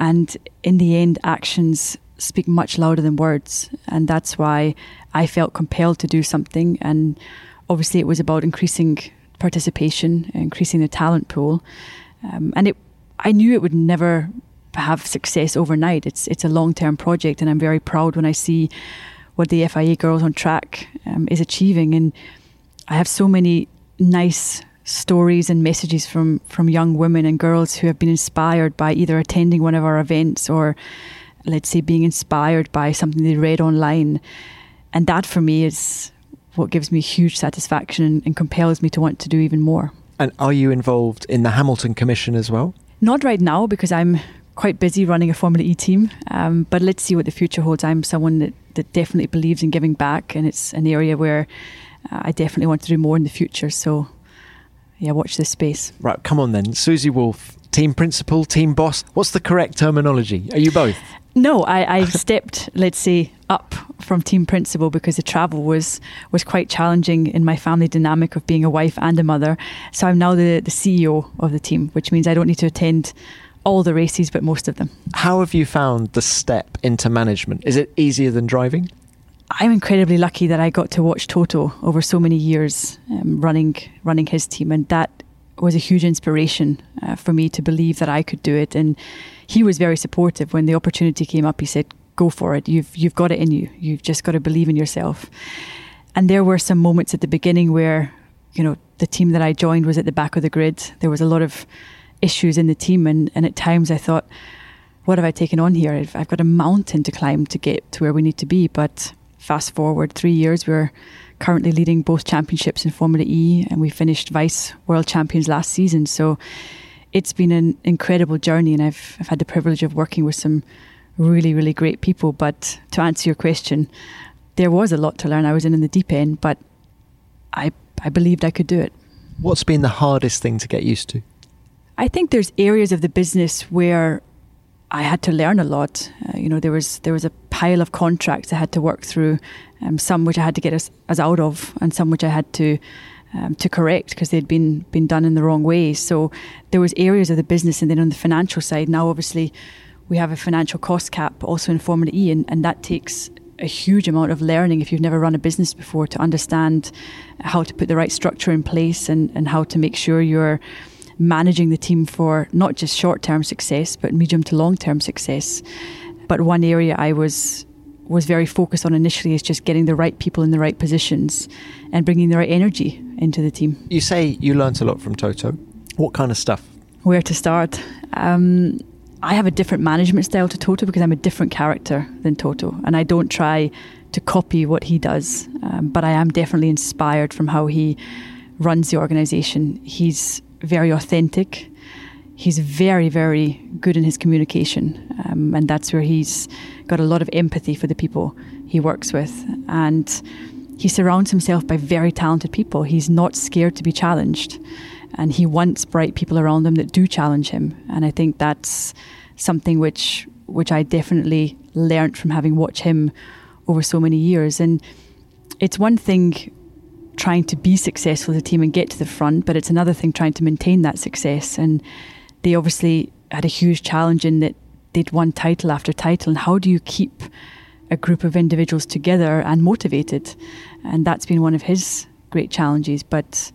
A: And in the end, actions speak much louder than words. And that's why I felt compelled to do something. And obviously, it was about increasing participation, increasing the talent pool. Um, and it, I knew it would never have success overnight. It's it's a long term project, and I'm very proud when I see what the FIA Girls on Track um, is achieving. And I have so many nice stories and messages from from young women and girls who have been inspired by either attending one of our events or let's say, being inspired by something they read online. And that for me is what gives me huge satisfaction and compels me to want to do even more.
B: And are you involved in the Hamilton Commission as well?
A: Not right now because I'm quite busy running a Formula E team. Um, but let's see what the future holds. I'm someone that, that definitely believes in giving back, and it's an area where I definitely want to do more in the future. So, yeah, watch this space.
B: Right, come on then. Susie Wolff, team principal, team boss. What's the correct terminology? Are you both?
A: No, I, I stepped, let's say, up from team principal because the travel was was quite challenging in my family dynamic of being a wife and a mother. So I'm now the, the CEO of the team, which means I don't need to attend all the races, but most of them.
B: How have you found the step into management? Is it easier than driving?
A: I'm incredibly lucky that I got to watch Toto over so many years um, running running his team, and that was a huge inspiration uh, for me to believe that I could do it. And he was very supportive when the opportunity came up. He said, "Go for it. You've you've got it in you. You've just got to believe in yourself." And there were some moments at the beginning where, you know, the team that I joined was at the back of the grid. There was a lot of issues in the team, and, and at times I thought, "What have I taken on here? I've, I've got a mountain to climb to get to where we need to be." But fast forward three years, we're currently leading both championships in Formula E, and we finished vice world champions last season. So it's been an incredible journey, and I've, I've had the privilege of working with some really, really great people. But to answer your question, there was a lot to learn. I was in, in the deep end, but I, I believed I could do it.
B: What's been the hardest thing to get used to?
A: I think there's areas of the business where I had to learn a lot. Uh, you know, there was there was a pile of contracts I had to work through, um, some which I had to get us, us out of, and some which I had to um, to correct because they'd been been done in the wrong way. So there was areas of the business, and then on the financial side, now obviously we have a financial cost cap also in Formula E, and, and that takes a huge amount of learning if you've never run a business before to understand how to put the right structure in place and, and how to make sure you're managing the team for not just short term success, but medium to long term success. But one area I was was very focused on initially is just getting the right people in the right positions and bringing the right energy into the team.
B: You say you learnt a lot from Toto. What kind of stuff?
A: Where to start? Um, I have a different management style to Toto because I'm a different character than Toto, and I don't try to copy what he does. Um, but I am definitely inspired from how he runs the organization. He's very authentic. He's very, very good in his communication, um, and that's where he's got a lot of empathy for the people he works with. And he surrounds himself by very talented people. He's not scared to be challenged and he wants bright people around him that do challenge him. And I think that's something which which I definitely learnt from having watched him over so many years. And it's one thing trying to be successful as a team and get to the front, but it's another thing trying to maintain that success. And they obviously had a huge challenge in that they'd won title after title. And how do you keep a group of individuals together and motivated? And that's been one of his great challenges. But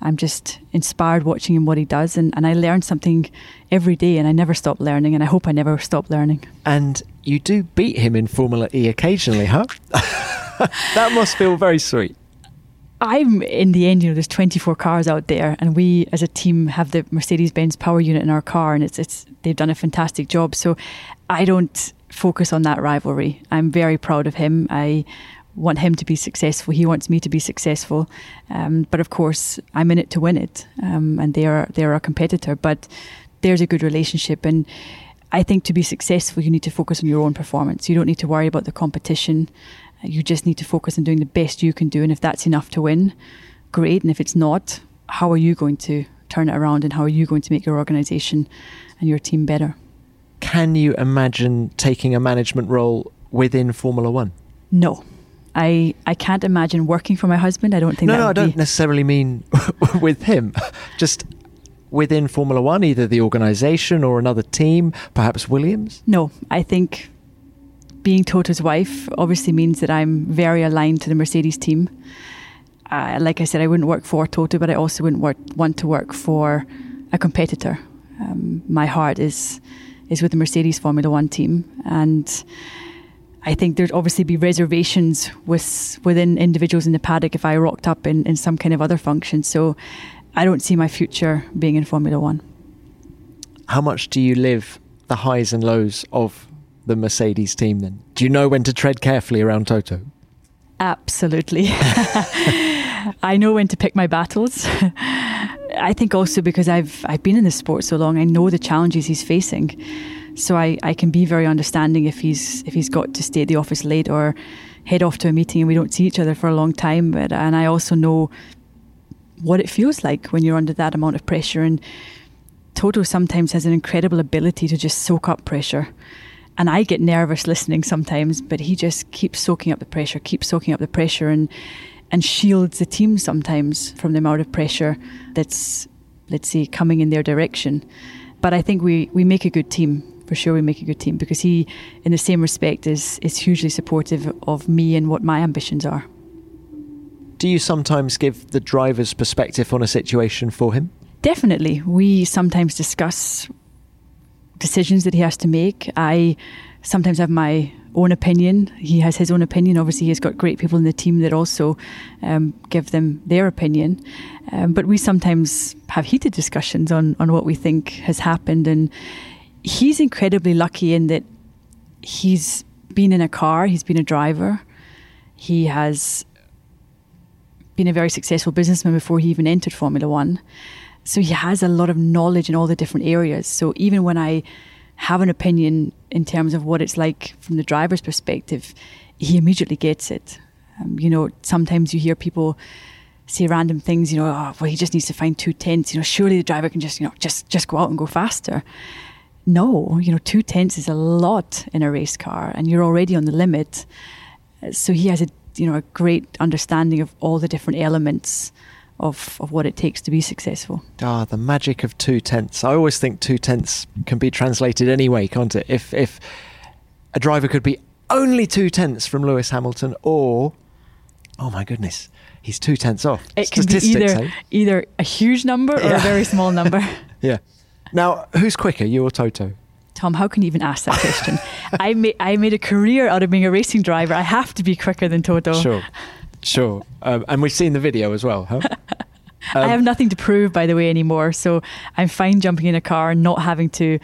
A: I'm just inspired watching him what he does, and, and I learn something every day, and I never stop learning, and I hope I never stop learning.
B: And you do beat him in Formula E occasionally, huh? that must feel very sweet.
A: I'm in the end, you know, there's 24 cars out there, and we as a team have the Mercedes Benz power unit in our car, and it's it's they've done a fantastic job. So I don't focus on that rivalry. I'm very proud of him. I want him to be successful. He wants me to be successful. Um, but of course, I'm in it to win it, um, and they are they are a competitor. But there's a good relationship, and I think to be successful, you need to focus on your own performance. You don't need to worry about the competition. You just need to focus on doing the best you can do, and if that's enough to win, great. And if it's not, how are you going to turn it around, and how are you going to make your organisation and your team better?
B: Can you imagine taking a management role within Formula One?
A: No. I, I can't imagine working for my husband. I don't think.
B: No,
A: no,
B: I don't
A: be...
B: necessarily mean with him. Just within Formula One, either the organisation or another team, perhaps Williams.
A: No, I think being Toto's wife obviously means that I'm very aligned to the Mercedes team. Uh, like I said, I wouldn't work for Toto, but I also wouldn't work, want to work for a competitor. Um, my heart is is with the Mercedes Formula One team, and I think there'd obviously be reservations with within individuals in the paddock if I rocked up in, in some kind of other function. So I don't see my future being in Formula One.
B: How much do you live the highs and lows of the Mercedes team then? Do you know when to tread carefully around Toto?
A: Absolutely. I know when to pick my battles. I think also because I've I've been in the sport so long, I know the challenges he's facing. So I, I can be very understanding if he's if he's got to stay at the office late or head off to a meeting and we don't see each other for a long time. But and I also know what it feels like when you're under that amount of pressure. And Toto sometimes has an incredible ability to just soak up pressure. And I get nervous listening sometimes, but he just keeps soaking up the pressure, keeps soaking up the pressure and and shields the team sometimes from the amount of pressure that's let's say coming in their direction. But I think we, we make a good team for sure we make a good team because he, in the same respect, is is hugely supportive of me and what my ambitions are.
B: Do you sometimes give the driver's perspective on a situation for him?
A: Definitely. We sometimes discuss decisions that he has to make. I sometimes have my own opinion. He has his own opinion. Obviously, he's got great people in the team that also um, give them their opinion. Um, but we sometimes have heated discussions on, on what we think has happened. And he's incredibly lucky in that he's been in a car, he's been a driver, he has been a very successful businessman before he even entered Formula One. So he has a lot of knowledge in all the different areas. So even when I have an opinion in terms of what it's like from the driver's perspective, he immediately gets it. Um, you know, sometimes you hear people say random things. You know, oh, well, he just needs to find two tenths. You know, surely the driver can just, you know, just just go out and go faster no, you know, two tenths is a lot in a race car, and you're already on the limit. So he has a you know a great understanding of all the different elements of of what it takes to be successful.
B: Ah, the magic of two tenths. I always think two tenths can be translated anyway, can't it? If if a driver could be only two tenths from Lewis Hamilton, or oh my goodness, he's two tenths off.
A: It can be either eh? either a huge number or yeah. a very small number.
B: yeah. Now, who's quicker, you or Toto?
A: Tom, how can you even ask that question? I made I made a career out of being a racing driver. I have to be quicker than Toto.
B: Sure, sure. Um, and we've seen the video as well, huh?
A: Um, I have nothing to prove, by the way, anymore. So I'm fine jumping in a car and not having to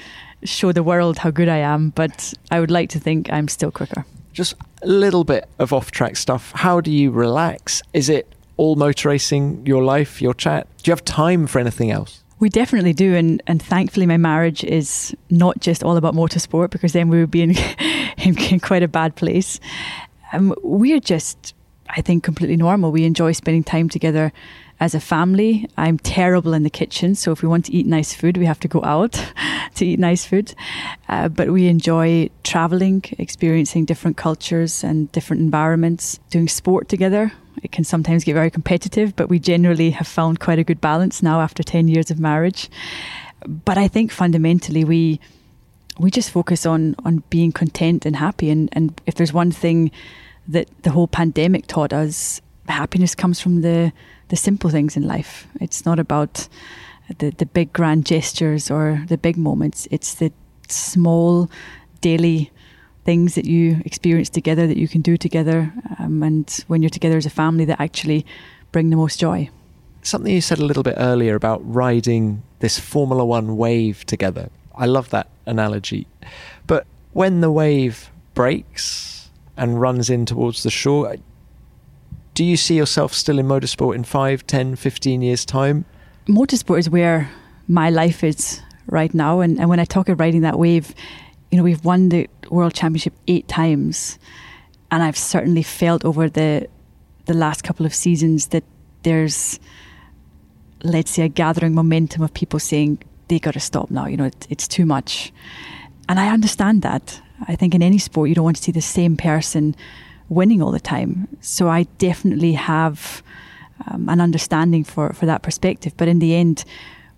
A: show the world how good I am, but I would like to think I'm still quicker.
B: Just a little bit of off track stuff. How do you relax? Is it all motor racing, your life, your chat? Do you have time for anything else?
A: We definitely do, and and thankfully, my marriage is not just all about motorsport because then we would be in, in, quite a bad place. Um, we're just, I think, completely normal. We enjoy spending time together as a family. I'm terrible in the kitchen, so if we want to eat nice food, we have to go out to eat nice food. Uh, but we enjoy traveling, experiencing different cultures and different environments, doing sport together. It can sometimes get very competitive, but we generally have found quite a good balance now after 10 years of marriage. But I think fundamentally we we just focus on on being content and happy and, and if there's one thing that the whole pandemic taught us, happiness comes from the the simple things in life. It's not about the the big grand gestures or the big moments. It's the small daily things that you experience together that you can do together, um, and when you're together as a family, that actually bring the most joy.
B: Something you said a little bit earlier about riding this Formula One wave together. I love that analogy. But when the wave breaks and runs in towards the shore, do you see yourself still in motorsport in 5, 10, 15 years' time?
A: Motorsport is where my life is right now. And, and when I talk of riding that wave, you know, we've won the World Championship eight times. And I've certainly felt over the the last couple of seasons that there's, let's say, a gathering momentum of people saying they got to stop now. You know, it, it's too much, and I understand that. I think in any sport, you don't want to see the same person winning all the time. So I definitely have um, an understanding for, for that perspective. But in the end,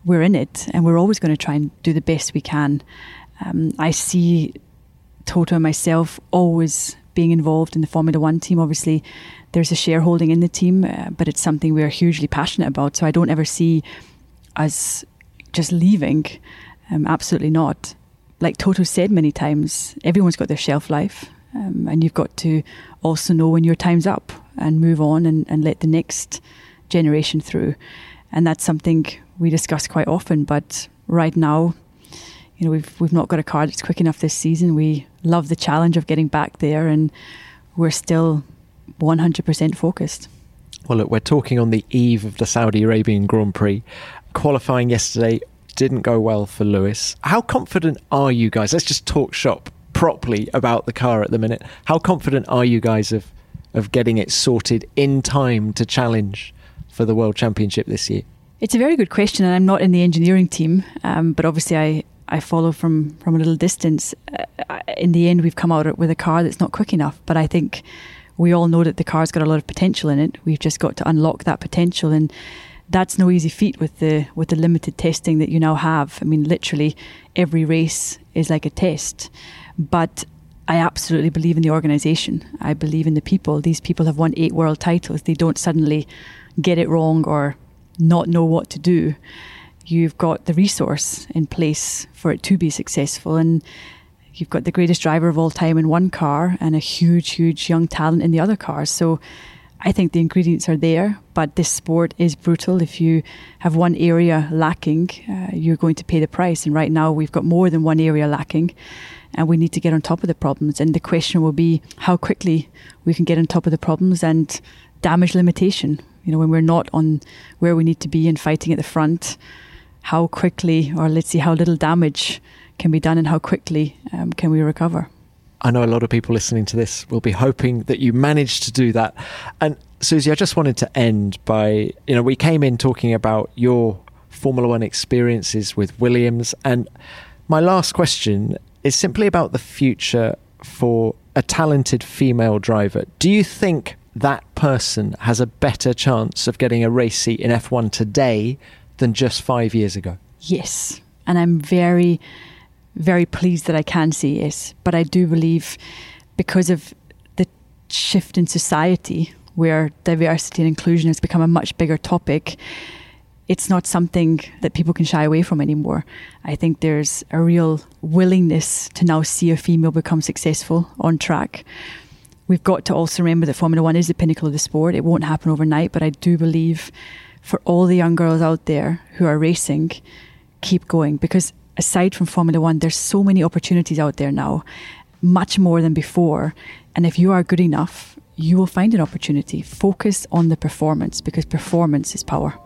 A: we're in it and we're always going to try and do the best we can. Um, I see Toto and myself always being involved in the Formula One team. Obviously, there's a shareholding in the team, uh, but it's something we are hugely passionate about. So I don't ever see us just leaving. Um, absolutely not. Like Toto said many times, everyone's got their shelf life. Um, and you've got to also know when your time's up and move on and, and let the next generation through. And that's something we discuss quite often. But right now, you know, we've we've not got a car that's quick enough this season. We love the challenge of getting back there, and we're still 100% focused.
B: Well, look, we're talking on the eve of the Saudi Arabian Grand Prix. Qualifying yesterday didn't go well for Lewis. How confident are you guys? Let's just talk shop properly about the car at the minute. How confident are you guys of of getting it sorted in time to challenge for the World Championship this year?
A: It's a very good question, and I'm not in the engineering team, um, but obviously I, I follow from from a little distance. Uh, in the end, we've come out with a car that's not quick enough, but I think we all know that the car's got a lot of potential in it. We've just got to unlock that potential, and that's no easy feat with the with the limited testing that you now have. I mean, literally every race is like a test. But I absolutely believe in the organisation. I believe in the people. These people have won eight world titles. They don't suddenly get it wrong or not know what to do. You've got the resource in place for it to be successful. And you've got the greatest driver of all time in one car and a huge, huge young talent in the other cars. So I think the ingredients are there, but this sport is brutal. If you have one area lacking, uh, you're going to pay the price. And right now, we've got more than one area lacking and we need to get on top of the problems. And the question will be how quickly we can get on top of the problems and damage limitation. You know, when we're not on where we need to be and fighting at the front, how quickly, or let's see how little damage can be done and how quickly um, can we recover.
B: I know a lot of people listening to this will be hoping that you managed to do that. And Susie, I just wanted to end by, you know, we came in talking about your Formula One experiences with Williams. And my last question is simply about the future for a talented female driver. Do you think that person has a better chance of getting a race seat in F1 today than just five years ago?
A: Yes. And I'm very, very pleased that I can say yes. But I do believe because of the shift in society where diversity and inclusion has become a much bigger topic, it's not something that people can shy away from anymore. I think there's a real willingness to now see a female become successful on track. We've got to also remember that Formula One is the pinnacle of the sport. It won't happen overnight, but I do believe for all the young girls out there who are racing, keep going because aside from Formula One, there's so many opportunities out there now, much more than before. And if you are good enough, you will find an opportunity. Focus on the performance because performance is power.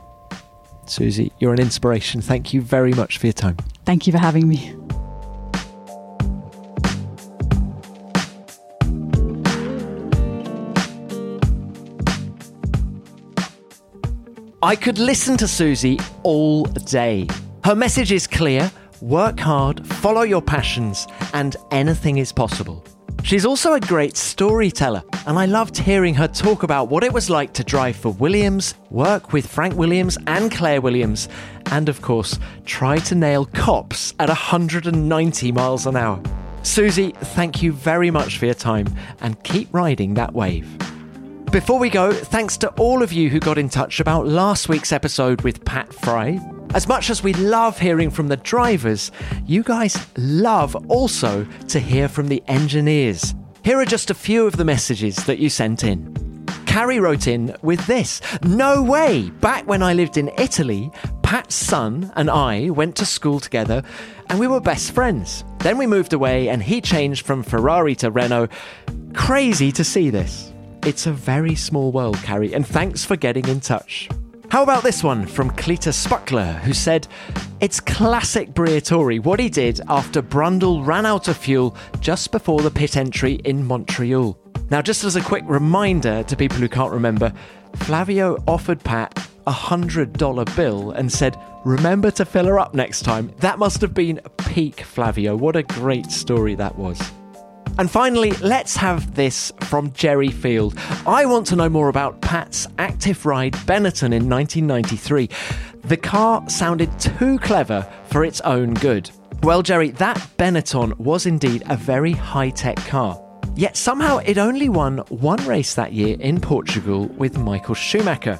B: Susie, you're an inspiration. Thank you very much for your time.
A: Thank you for having me.
B: I could listen to Susie all day. Her message is clear work hard, follow your passions, and anything is possible. She's also a great storyteller, and I loved hearing her talk about what it was like to drive for Williams, work with Frank Williams and Claire Williams, and of course, try to nail Copse at 190 miles an hour. Susie, thank you very much for your time, and keep riding that wave. Before we go, thanks to all of you who got in touch about last week's episode with Pat Fry. As much as we love hearing from the drivers, you guys love also to hear from the engineers. Here are just a few of the messages that you sent in. Carrie wrote in with this No way! Back when I lived in Italy, Pat's son and I went to school together and we were best friends. Then we moved away and he changed from Ferrari to Renault. Crazy to see this. It's a very small world, Carrie, and thanks for getting in touch. How about this one from Cletus Spuckler, who said, It's classic Briatore what he did after Brundle ran out of fuel just before the pit entry in Montreal. Now, just as a quick reminder to people who can't remember, Flavio offered Pat a $100 bill and said, Remember to fill her up next time. That must have been peak Flavio. What a great story that was. And finally, let's have this from Jerry Field. I want to know more about Pat's active ride Benetton in 1993. The car sounded too clever for its own good. Well, Jerry, that Benetton was indeed a very high tech car. Yet somehow it only won one race that year in Portugal with Michael Schumacher.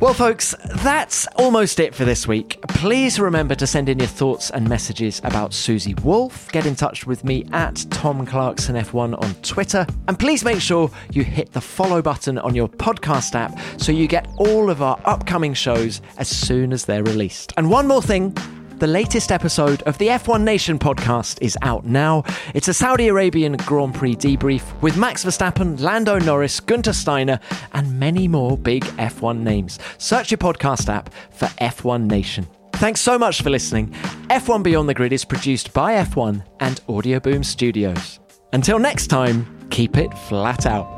B: Well, folks, that's almost it for this week. Please remember to send in your thoughts and messages about Susie Wolff. Get in touch with me at Tom Clarkson F1 on Twitter. And please make sure you hit the follow button on your podcast app so you get all of our upcoming shows as soon as they're released. And one more thing the latest episode of the F1 Nation podcast is out now. It's a Saudi Arabian Grand Prix debrief with Max Verstappen, Lando Norris, Guenther Steiner, and many more big F1 names. Search your podcast app for F1 Nation. Thanks so much for listening. F1 Beyond the Grid is produced by F1 and Audioboom Studios. Until next time, keep it flat out.